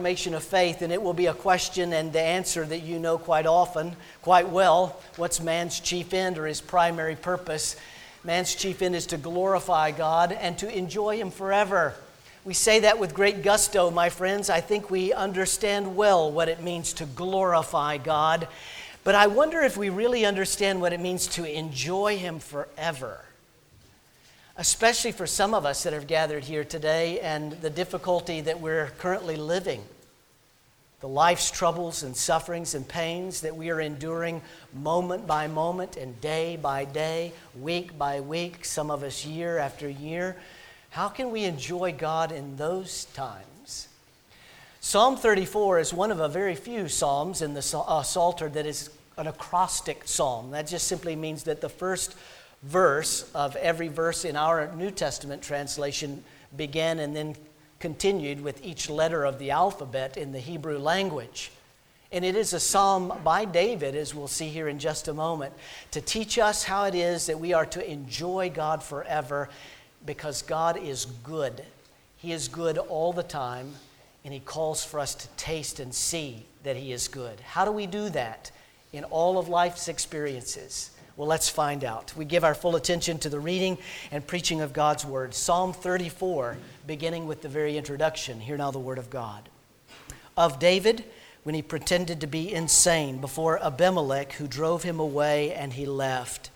Formation of faith, and it will be a question and the answer that you know quite often, quite well. What's man's chief end or his primary purpose? Man's chief end is to glorify God and to enjoy Him forever. We say that with great gusto, my friends. I think we understand well what it means to glorify God. But I wonder if we really understand what it means to enjoy Him forever especially for some of us that have gathered here today and the difficulty that we're currently living, the life's troubles and sufferings and pains that we are enduring moment by moment and day by day, week by week, some of us year after year. How can we enjoy God in those times? Psalm 34 is one of a very few psalms in the uh, Psalter that is an acrostic psalm. That just simply means that the first verse of every verse in our New Testament translation began and then continued with each letter of the alphabet in the Hebrew language. And it is a psalm by David, as we'll see here in just a moment, to teach us how it is that we are to enjoy God forever because God is good. He is good all the time, and He calls for us to taste and see that He is good. How do we do that? In all of life's experiences. Well, let's find out. We give our full attention to the reading and preaching of God's Word. Psalm 34, beginning with the very introduction. Hear now the Word of God. Of David, when he pretended to be insane before Abimelech, who drove him away, and he left.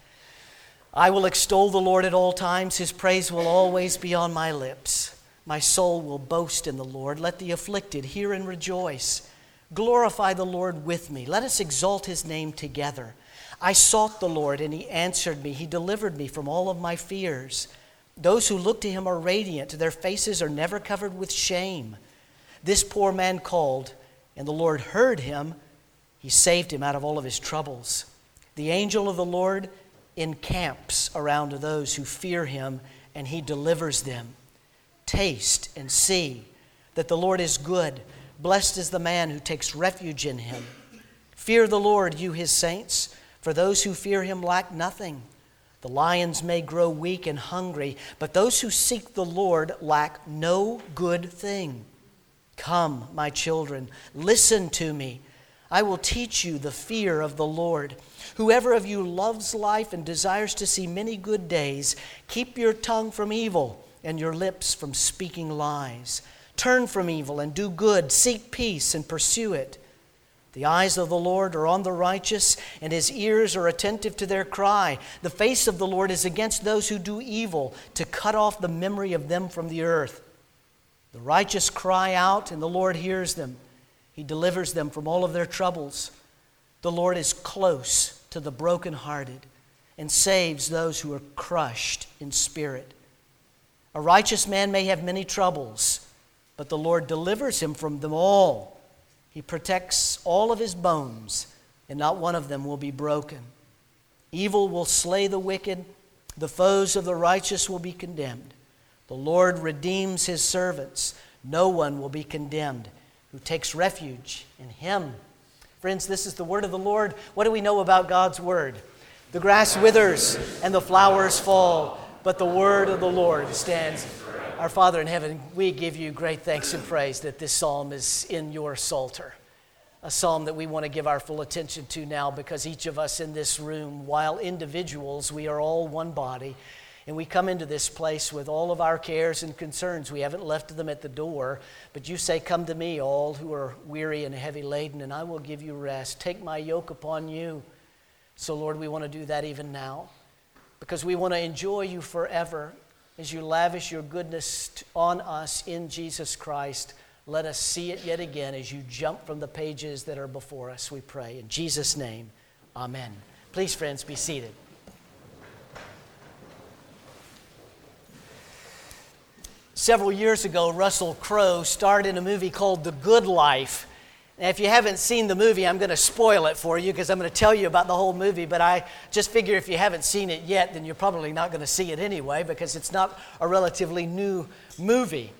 I will extol the Lord at all times, his praise will always be on my lips. My soul will boast in the Lord. Let the afflicted hear and rejoice. Glorify the Lord with me. Let us exalt his name together. I sought the Lord, and he answered me. He delivered me from all of my fears. Those who look to him are radiant, their faces are never covered with shame. This poor man called, and the Lord heard him. He saved him out of all of his troubles. The angel of the Lord encamps around those who fear him, and he delivers them. Taste and see that the Lord is good. Blessed is the man who takes refuge in him. Fear the Lord, you his saints. For those who fear him lack nothing. The lions may grow weak and hungry, but those who seek the Lord lack no good thing. Come, my children, listen to me. I will teach you the fear of the Lord. Whoever of you loves life and desires to see many good days, keep your tongue from evil and your lips from speaking lies. Turn from evil and do good, seek peace and pursue it. The eyes of the Lord are on the righteous, and his ears are attentive to their cry. The face of the Lord is against those who do evil, to cut off the memory of them from the earth. The righteous cry out, and the Lord hears them. He delivers them from all of their troubles. The Lord is close to the brokenhearted and saves those who are crushed in spirit. A righteous man may have many troubles, but the Lord delivers him from them all. He protects all of his bones, and not one of them will be broken. Evil will slay the wicked, the foes of the righteous will be condemned. The Lord redeems his servants. No one will be condemned who takes refuge in him. Friends, this is the word of the Lord. What do we know about God's word? The grass withers and the flowers fall, but the word of the Lord stands our Father in heaven, we give you great thanks and praise that this psalm is in your Psalter. A psalm that we want to give our full attention to now because each of us in this room, while individuals, we are all one body. And we come into this place with all of our cares and concerns. We haven't left them at the door, but you say, Come to me, all who are weary and heavy laden, and I will give you rest. Take my yoke upon you. So, Lord, we want to do that even now because we want to enjoy you forever as you lavish your goodness on us in Jesus Christ. Let us see it yet again as you jump from the pages that are before us, we pray. In Jesus' name, amen. Please, friends, be seated. Several years ago, Russell Crowe starred in a movie called The Good Life. Now, if you haven't seen the movie, I'm going to spoil it for you because I'm going to tell you about the whole movie. But I just figure if you haven't seen it yet, then you're probably not going to see it anyway because it's not a relatively new movie.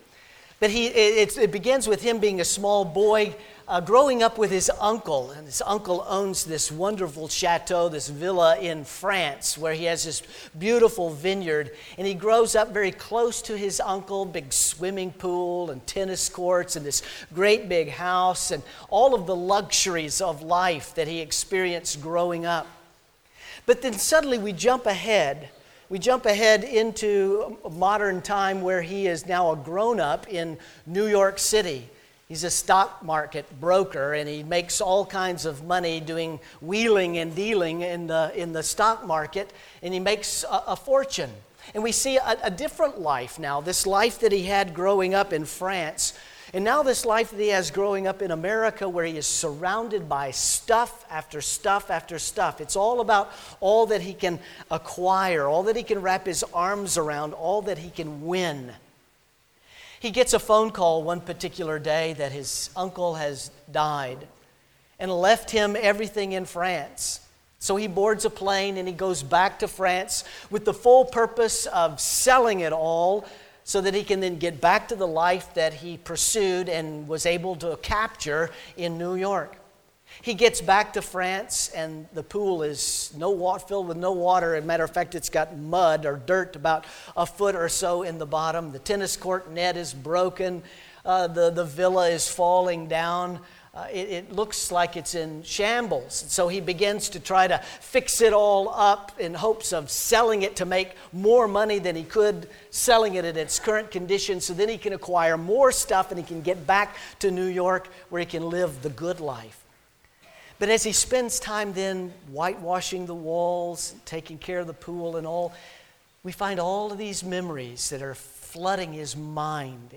But he, it, it begins with him being a small boy uh, growing up with his uncle, and his uncle owns this wonderful chateau, this villa in France, where he has this beautiful vineyard. And he grows up very close to his uncle, big swimming pool and tennis courts, and this great big house, and all of the luxuries of life that he experienced growing up. But then suddenly we jump ahead. We jump ahead into modern time where he is now a grown up in New York City. He's a stock market broker and he makes all kinds of money doing wheeling and dealing in the, in the stock market and he makes a, a fortune. And we see a, a different life now, this life that he had growing up in France. And now, this life that he has growing up in America, where he is surrounded by stuff after stuff after stuff. It's all about all that he can acquire, all that he can wrap his arms around, all that he can win. He gets a phone call one particular day that his uncle has died and left him everything in France. So he boards a plane and he goes back to France with the full purpose of selling it all so that he can then get back to the life that he pursued and was able to capture in New York. He gets back to France, and the pool is no water, filled with no water. As a matter of fact, it's got mud or dirt about a foot or so in the bottom. The tennis court net is broken. Uh, the, the villa is falling down. Uh, it, it, looks like it's in shambles. So he begins to try to fix it all up in hopes of selling it to make more money than he could selling it at its current condition so then he can acquire more stuff and he can get back to New York where he can live the good life. But as he spends time then whitewashing the walls, taking care of the pool and all, we find all of these memories that are flooding his mind.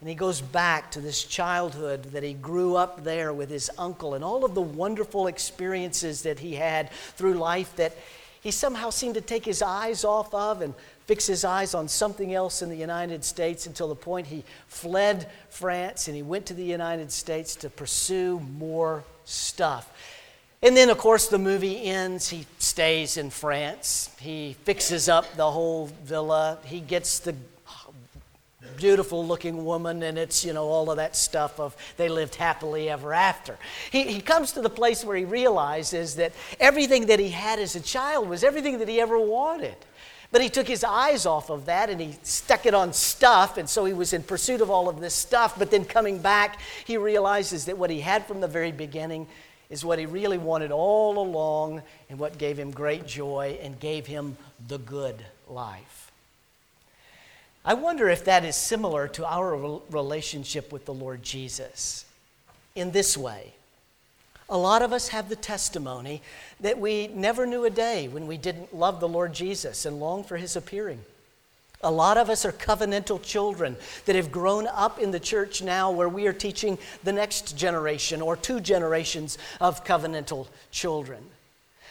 And he goes back to this childhood that he grew up there with his uncle and all of the wonderful experiences that he had through life that he somehow seemed to take his eyes off of and fix his eyes on something else in the United States until the point he fled France and he went to the United States to pursue more stuff. And then, of course, the movie ends. He stays in France. He fixes up the whole villa. He gets the beautiful looking woman, and it's, you know, all of that stuff of they lived happily ever after. He, he comes to the place where he realizes that everything that he had as a child was everything that he ever wanted. But he took his eyes off of that and he stuck it on stuff, and so he was in pursuit of all of this stuff. But then coming back, he realizes that what he had from the very beginning is what he really wanted all along and what gave him great joy and gave him the good life. I wonder if that is similar to our relationship with the Lord Jesus in this way. A lot of us have the testimony that we never knew a day when we didn't love the Lord Jesus and long for his appearing. A lot of us are covenantal children that have grown up in the church now where we are teaching the next generation or two generations of covenantal children.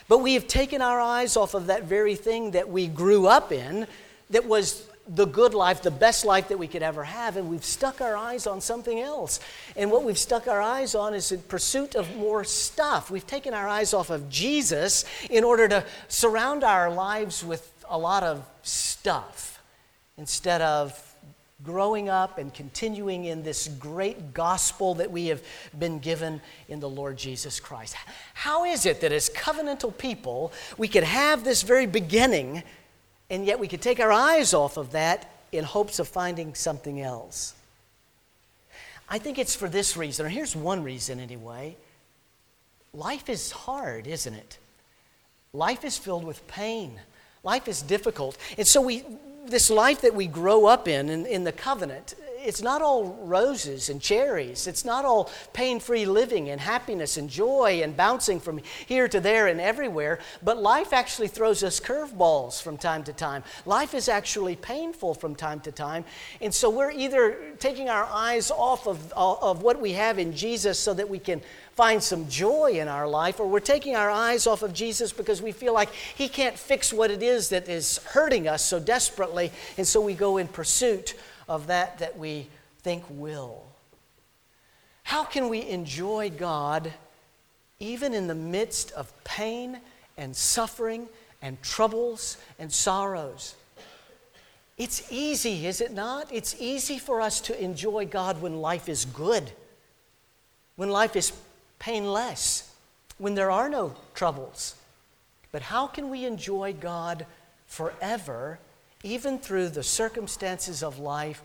But we have taken our eyes off of that very thing that we grew up in that was the good life, the best life that we could ever have, and we've stuck our eyes on something else. And what we've stuck our eyes on is in pursuit of more stuff. We've taken our eyes off of Jesus in order to surround our lives with a lot of stuff instead of growing up and continuing in this great gospel that we have been given in the Lord Jesus Christ. How is it that as covenantal people, we could have this very beginning, and yet we could take our eyes off of that in hopes of finding something else? I think it's for this reason, or here's one reason anyway. Life is hard, isn't it? Life is filled with pain. Life is difficult. And so we, this life that we grow up in, in, in the covenant, it's not all roses and cherries. It's not all pain free living and happiness and joy and bouncing from here to there and everywhere. But life actually throws us curveballs from time to time. Life is actually painful from time to time. And so we're either taking our eyes off of, of what we have in Jesus so that we can find some joy in our life, or we're taking our eyes off of Jesus because we feel like He can't fix what it is that is hurting us so desperately, and so we go in pursuit of that that we think will. How can we enjoy God even in the midst of pain and suffering and troubles and sorrows? It's easy, is it not? It's easy for us to enjoy God when life is good, when life is painless, when there are no troubles. But how can we enjoy God forever, even through the circumstances of life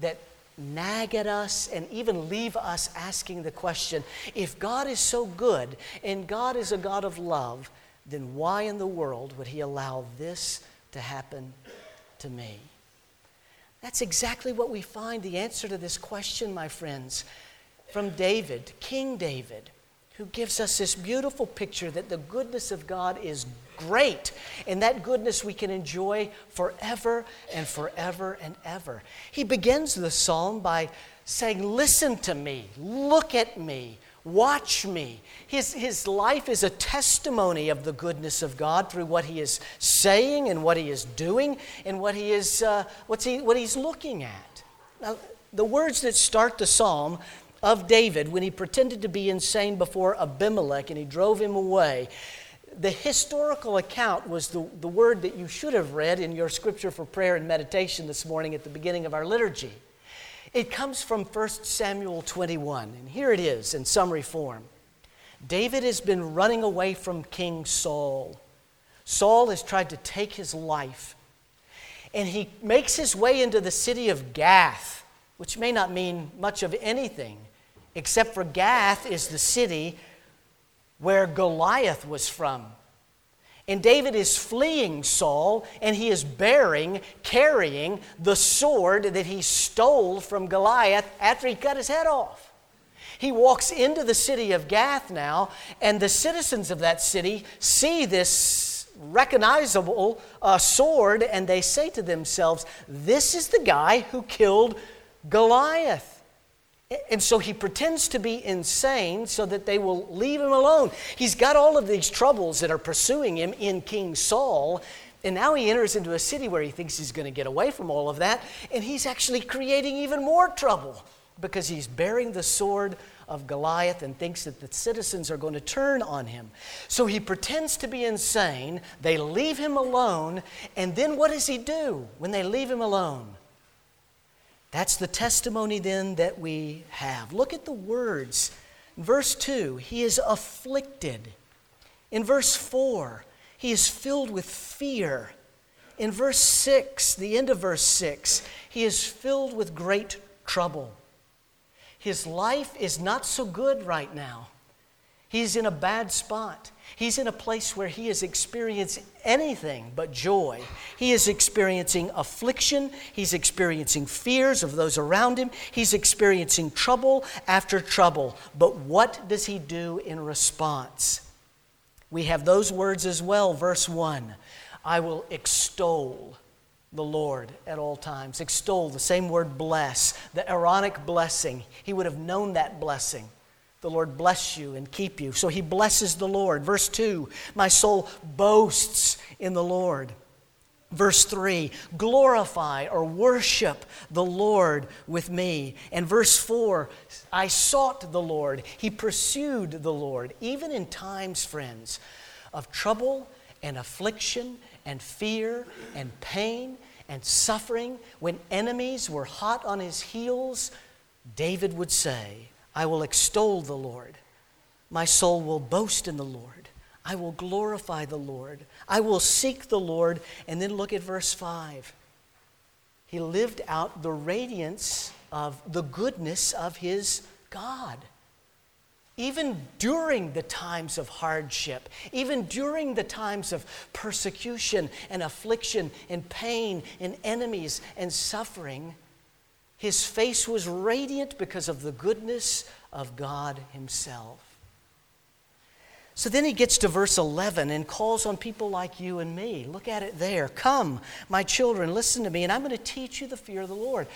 that nag at us and even leave us asking the question if God is so good and God is a God of love, then why in the world would He allow this to happen to me? That's exactly what we find the answer to this question, my friends, from David, King David, who gives us this beautiful picture that the goodness of God is great, and that goodness we can enjoy forever and forever and ever. He begins the psalm by saying, Listen to me, look at me, Watch me. His, his life is a testimony of the goodness of God through what he is saying and what he is doing and what, he is, uh, what's he, what he's looking at. Now, the words that start the psalm of David when he pretended to be insane before Abimelech and he drove him away, the historical account was the, the word that you should have read in your scripture for prayer and meditation this morning at the beginning of our liturgy. It comes from 1 Samuel 21, and here it is in summary form. David has been running away from King Saul. Saul has tried to take his life, and he makes his way into the city of Gath, which may not mean much of anything, except for Gath is the city where Goliath was from. And David is fleeing Saul, and he is bearing, carrying the sword that he stole from Goliath after he cut his head off. He walks into the city of Gath now, and the citizens of that city see this recognizable uh, sword, and they say to themselves, This is the guy who killed Goliath. And so he pretends to be insane so that they will leave him alone. He's got all of these troubles that are pursuing him in King Saul. And now he enters into a city where he thinks he's going to get away from all of that. And he's actually creating even more trouble because he's bearing the sword of Goliath and thinks that the citizens are going to turn on him. So he pretends to be insane. They leave him alone. And then what does he do when they leave him alone? That's the testimony then that we have. Look at the words. In verse 2, he is afflicted. In verse 4, he is filled with fear. In verse 6, the end of verse 6, he is filled with great trouble. His life is not so good right now. He's in a bad spot. He's in a place where he has experienced anything but joy. He is experiencing affliction. He's experiencing fears of those around him. He's experiencing trouble after trouble. But what does he do in response? We have those words as well. Verse 1 I will extol the Lord at all times. Extol, the same word bless, the Aaronic blessing. He would have known that blessing. The Lord bless you and keep you. So he blesses the Lord. Verse 2 My soul boasts in the Lord. Verse 3 Glorify or worship the Lord with me. And verse 4 I sought the Lord. He pursued the Lord, even in times, friends, of trouble and affliction and fear and pain and suffering, when enemies were hot on his heels, David would say, I will extol the Lord. My soul will boast in the Lord. I will glorify the Lord. I will seek the Lord. And then look at verse 5. He lived out the radiance of the goodness of his God. Even during the times of hardship, even during the times of persecution and affliction and pain and enemies and suffering, his face was radiant because of the goodness of God Himself. So then he gets to verse 11 and calls on people like you and me. Look at it there. Come, my children, listen to me, and I'm going to teach you the fear of the Lord.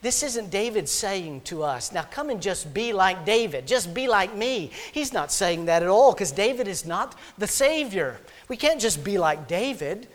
This isn't David saying to us, now come and just be like David, just be like me. He's not saying that at all because David is not the Savior. We can't just be like David.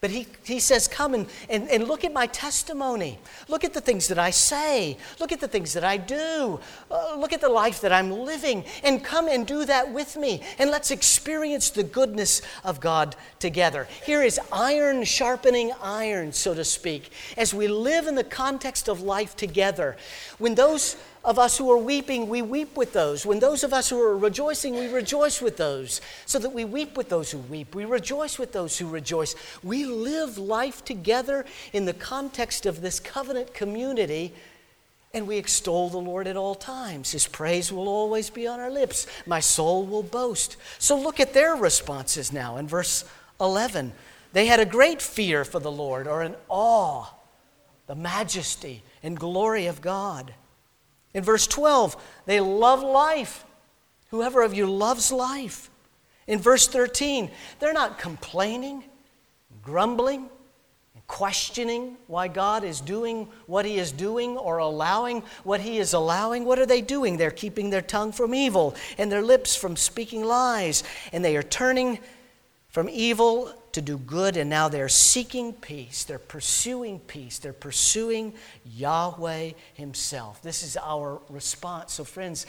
But he, he says, Come and, and, and look at my testimony. Look at the things that I say. Look at the things that I do. Uh, look at the life that I'm living. And come and do that with me. And let's experience the goodness of God together. Here is iron sharpening iron, so to speak, as we live in the context of life together. When those of us who are weeping, we weep with those. When those of us who are rejoicing, we rejoice with those. So that we weep with those who weep, we rejoice with those who rejoice. We live life together in the context of this covenant community, and we extol the Lord at all times. His praise will always be on our lips. My soul will boast. So look at their responses now in verse 11. They had a great fear for the Lord, or an awe, the majesty and glory of God. In verse 12, they love life. Whoever of you loves life. In verse 13, they're not complaining, grumbling, questioning why God is doing what He is doing or allowing what He is allowing. What are they doing? They're keeping their tongue from evil and their lips from speaking lies, and they are turning from evil to do good, and now they're seeking peace. They're pursuing peace. They're pursuing Yahweh Himself. This is our response. So, friends,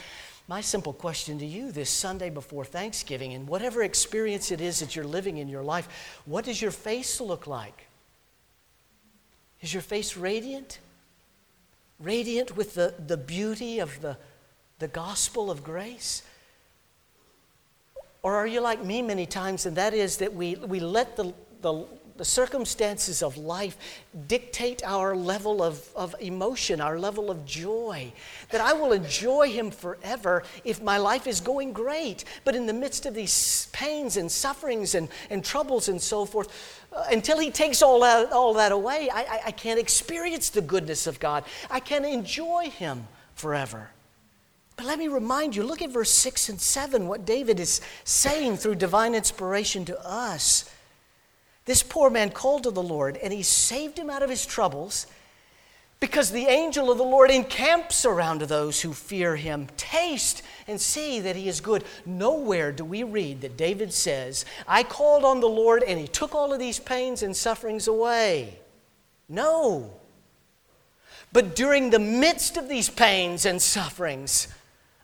my simple question to you this Sunday before Thanksgiving, and whatever experience it is that you're living in your life, what does your face look like? Is your face radiant? Radiant with the, the beauty of the, the gospel of grace? Or are you like me many times, and that is that we, we let the, the, the circumstances of life dictate our level of, of emotion, our level of joy. That I will enjoy Him forever if my life is going great. But in the midst of these pains and sufferings and, and troubles and so forth, uh, until He takes all that, all that away, I, I, I can't experience the goodness of God. I can't enjoy Him forever. But let me remind you look at verse 6 and 7, what David is saying through divine inspiration to us. This poor man called to the Lord, and he saved him out of his troubles because the angel of the Lord encamps around those who fear him. Taste and see that he is good. Nowhere do we read that David says, I called on the Lord and he took all of these pains and sufferings away. No. But during the midst of these pains and sufferings,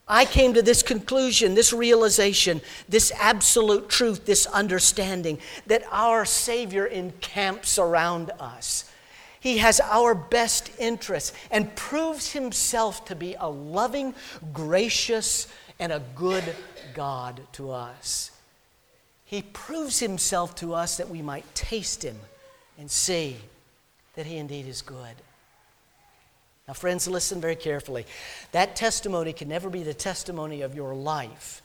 I came to this conclusion, this realization, this absolute truth, this understanding that our Savior encamps around us. He has our best interests and proves himself to be a loving, gracious, and a good God to us. He proves himself to us that we might taste him and see that he indeed is good. Now, friends, listen very carefully. That testimony can never be the testimony of your life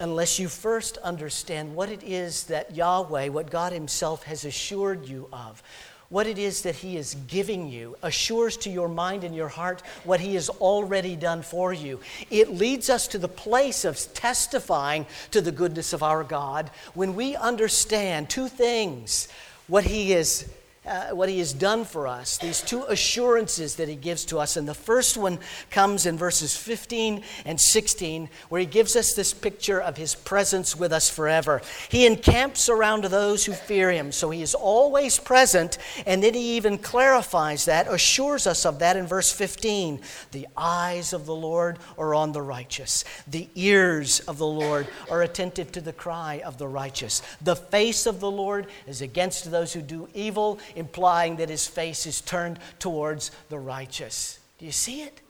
unless you first understand what it is that Yahweh, what God Himself has assured you of, what it is that He is giving you, assures to your mind and your heart what He has already done for you. It leads us to the place of testifying to the goodness of our God when we understand two things what He is uh, what he has done for us, these two assurances that he gives to us. And the first one comes in verses 15 and 16, where he gives us this picture of his presence with us forever. He encamps around those who fear him, so he is always present. And then he even clarifies that, assures us of that in verse 15. The eyes of the Lord are on the righteous, the ears of the Lord are attentive to the cry of the righteous. The face of the Lord is against those who do evil implying that his face is turned towards the righteous. Do you see it?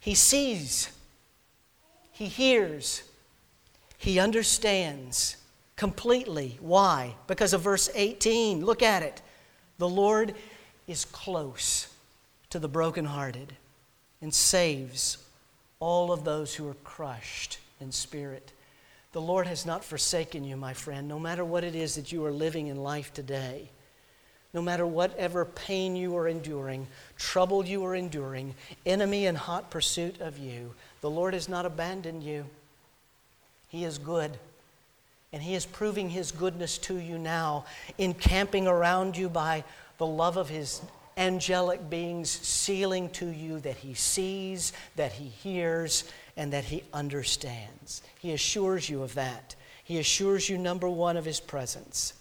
He sees, he hears, he understands completely. Why? Because of verse 18. Look at it. The Lord is close to the brokenhearted and saves all of those who are crushed in spirit. The Lord has not forsaken you, my friend, no matter what it is that you are living in life today no matter whatever pain you are enduring, trouble you are enduring, enemy in hot pursuit of you, the Lord has not abandoned you. He is good. And He is proving His goodness to you now, encamping around you by the love of His angelic beings, sealing to you that He sees, that He hears, and that He understands. He assures you of that. He assures you, number one, of His presence.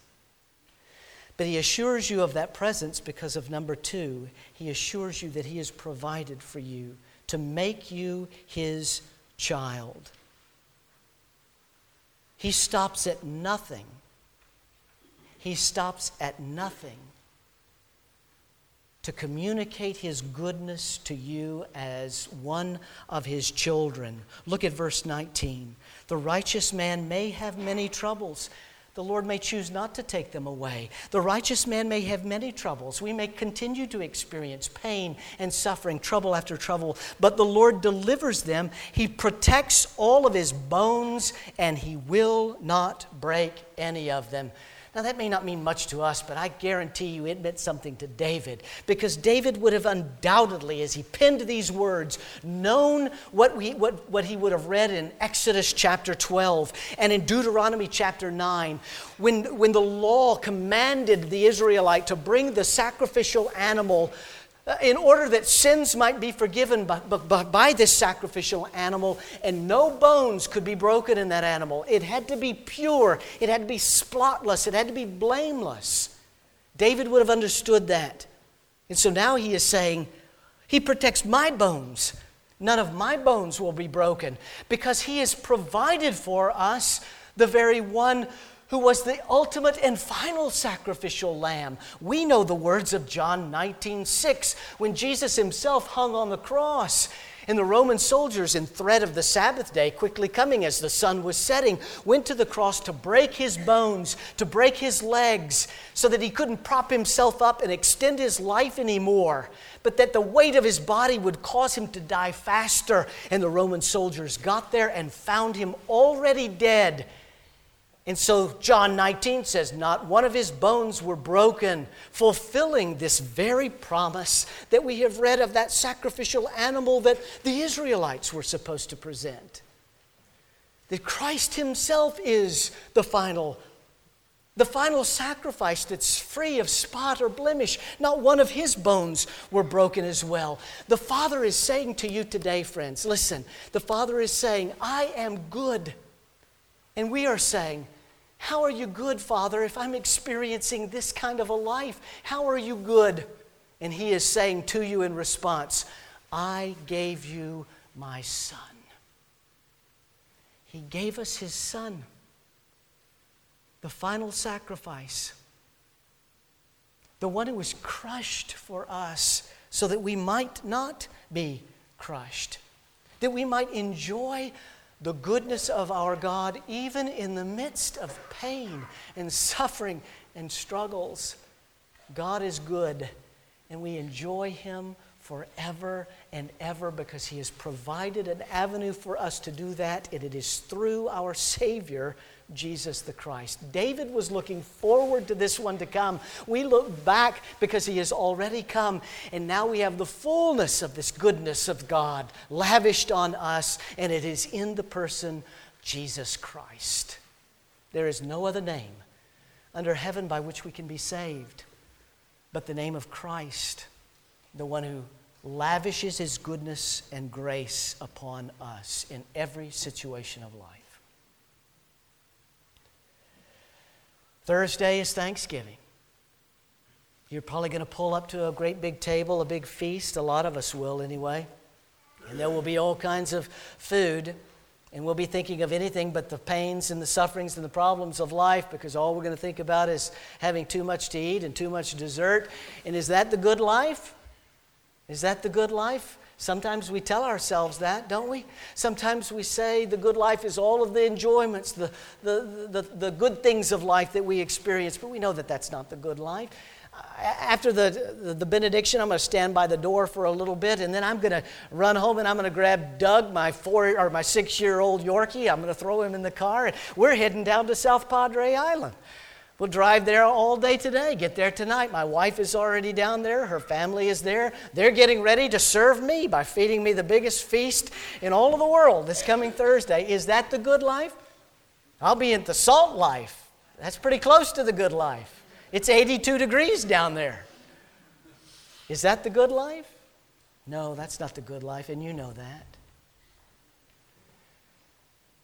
But he assures you of that presence because of number two, he assures you that he has provided for you to make you his child. He stops at nothing. He stops at nothing to communicate his goodness to you as one of his children. Look at verse 19. The righteous man may have many troubles. The Lord may choose not to take them away. The righteous man may have many troubles. We may continue to experience pain and suffering, trouble after trouble, but the Lord delivers them. He protects all of his bones, and he will not break any of them. Now, that may not mean much to us, but I guarantee you it meant something to David because David would have undoubtedly, as he penned these words, known what, we, what, what he would have read in Exodus chapter 12 and in Deuteronomy chapter 9 when, when the law commanded the Israelite to bring the sacrificial animal Uh, in order that sins might be forgiven by, by, by, this sacrificial animal, and no bones could be broken in that animal. It had to be pure, it had to be spotless, it had to be blameless. David would have understood that. And so now he is saying, He protects my bones. None of my bones will be broken because He has provided for us the very one who was the ultimate and final sacrificial lamb. We know the words of John 19 6 when Jesus himself hung on the cross. And the Roman soldiers, in threat of the Sabbath day, quickly coming as the sun was setting, went to the cross to break his bones, to break his legs, so that he couldn't prop himself up and extend his life anymore, but that the weight of his body would cause him to die faster. And the Roman soldiers got there and found him already dead and so John 19 says, Not one of his bones were broken, fulfilling this very promise that we have read of that sacrificial animal that the Israelites were supposed to present. That Christ himself is the final the final sacrifice that's free of spot or blemish. Not one of his bones were broken as well. The Father is saying to you today, friends, listen, the Father is saying, I am good. And we are saying, how are you good, Father, if I'm experiencing this kind of a life? How are you good? And He is saying to you in response, I gave you my Son. He gave us His Son, the final sacrifice, the one who was crushed for us so that we might not be crushed, that we might enjoy the goodness of our God, even in the midst of pain and suffering and struggles. God is good, and we enjoy Him forever and ever because He has provided an avenue for us to do that, and it is through our Savior, Jesus the Christ. David was looking forward to this one to come. We look back because he has already come, and now we have the fullness of this goodness of God lavished on us, and it is in the person Jesus Christ. There is no other name under heaven by which we can be saved but the name of Christ, the one who lavishes his goodness and grace upon us in every situation of life. Thursday is Thanksgiving. You're probably going to pull up to a great big table, a big feast. A lot of us will, anyway. And there will be all kinds of food. And we'll be thinking of anything but the pains and the sufferings and the problems of life because all we're going to think about is having too much to eat and too much dessert. And is that the good life? Is that the good life? Sometimes we tell ourselves that, don't we? Sometimes we say the good life is all of the enjoyments, the, the, the, the good things of life that we experience, but we know that that's not the good life. After the, the benediction, I'm going to stand by the door for a little bit, and then I'm going to run home and I'm going to grab Doug, my four or my six year old Yorkie. I'm going to throw him in the car, and we're heading down to South Padre Island. We'll drive there all day today, get there tonight. My wife is already down there, her family is there. They're getting ready to serve me by feeding me the biggest feast in all of the world this coming Thursday. Is that the good life? I'll be in the salt life. That's pretty close to the good life. It's 82 degrees down there. Is that the good life? No, that's not the good life, and you know that.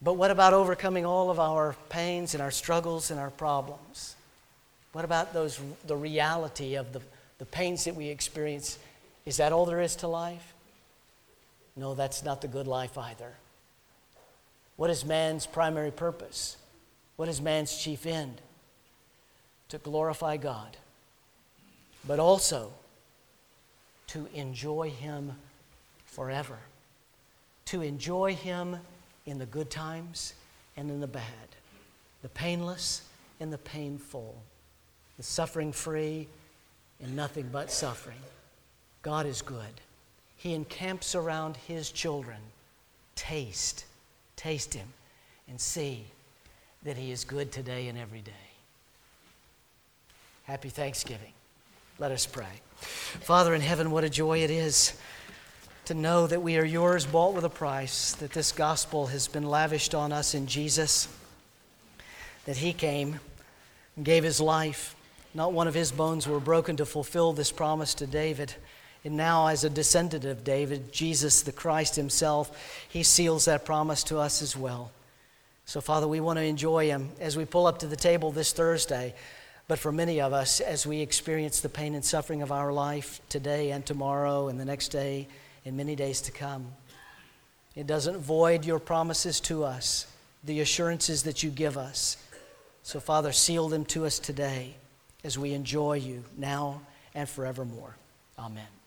But what about overcoming all of our pains and our struggles and our problems? What about those, the reality of the, the pains that we experience? Is that all there is to life? No, that's not the good life either. What is man's primary purpose? What is man's chief end? To glorify God, but also to enjoy Him forever. To enjoy Him in the good times and in the bad, the painless and the painful, the suffering free and nothing but suffering. God is good. He encamps around His children. Taste, taste Him, and see that He is good today and every day. Happy Thanksgiving. Let us pray. Father in heaven, what a joy it is to know that we are yours, bought with a price, that this gospel has been lavished on us in Jesus, that He came and gave His life. Not one of His bones were broken to fulfill this promise to David. And now, as a descendant of David, Jesus, the Christ Himself, He seals that promise to us as well. So, Father, we want to enjoy Him as we pull up to the table this Thursday. But for many of us, as we experience the pain and suffering of our life today and tomorrow and the next day and many days to come, it doesn't void your promises to us, the assurances that you give us. So, Father, seal them to us today as we enjoy you now and forevermore. Amen.